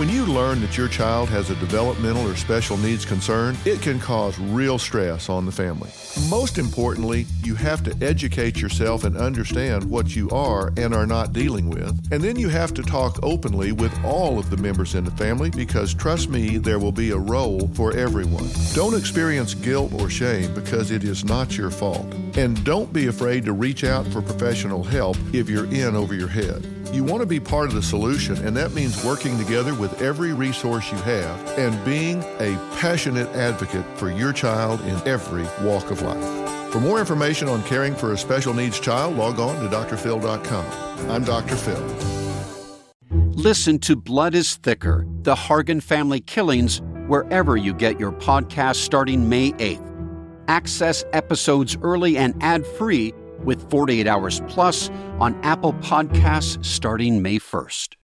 When you learn that your child has a developmental or special needs concern, it can cause real stress on the family. Most importantly, you have to educate yourself and understand what you are and are not dealing with. And then you have to talk openly with all of the members in the family because trust me, there will be a role for everyone. Don't experience guilt or shame because it is not your fault. And don't be afraid to reach out for professional help if you're in over your head. You want to be part of the solution, and that means working together with every resource you have and being a passionate advocate for your child in every walk of life. For more information on caring for a special needs child, log on to drphil.com. I'm Dr. Phil. Listen to Blood is Thicker The Hargan Family Killings wherever you get your podcast starting May 8th. Access episodes early and ad free with 48 Hours Plus on Apple Podcasts starting May 1st.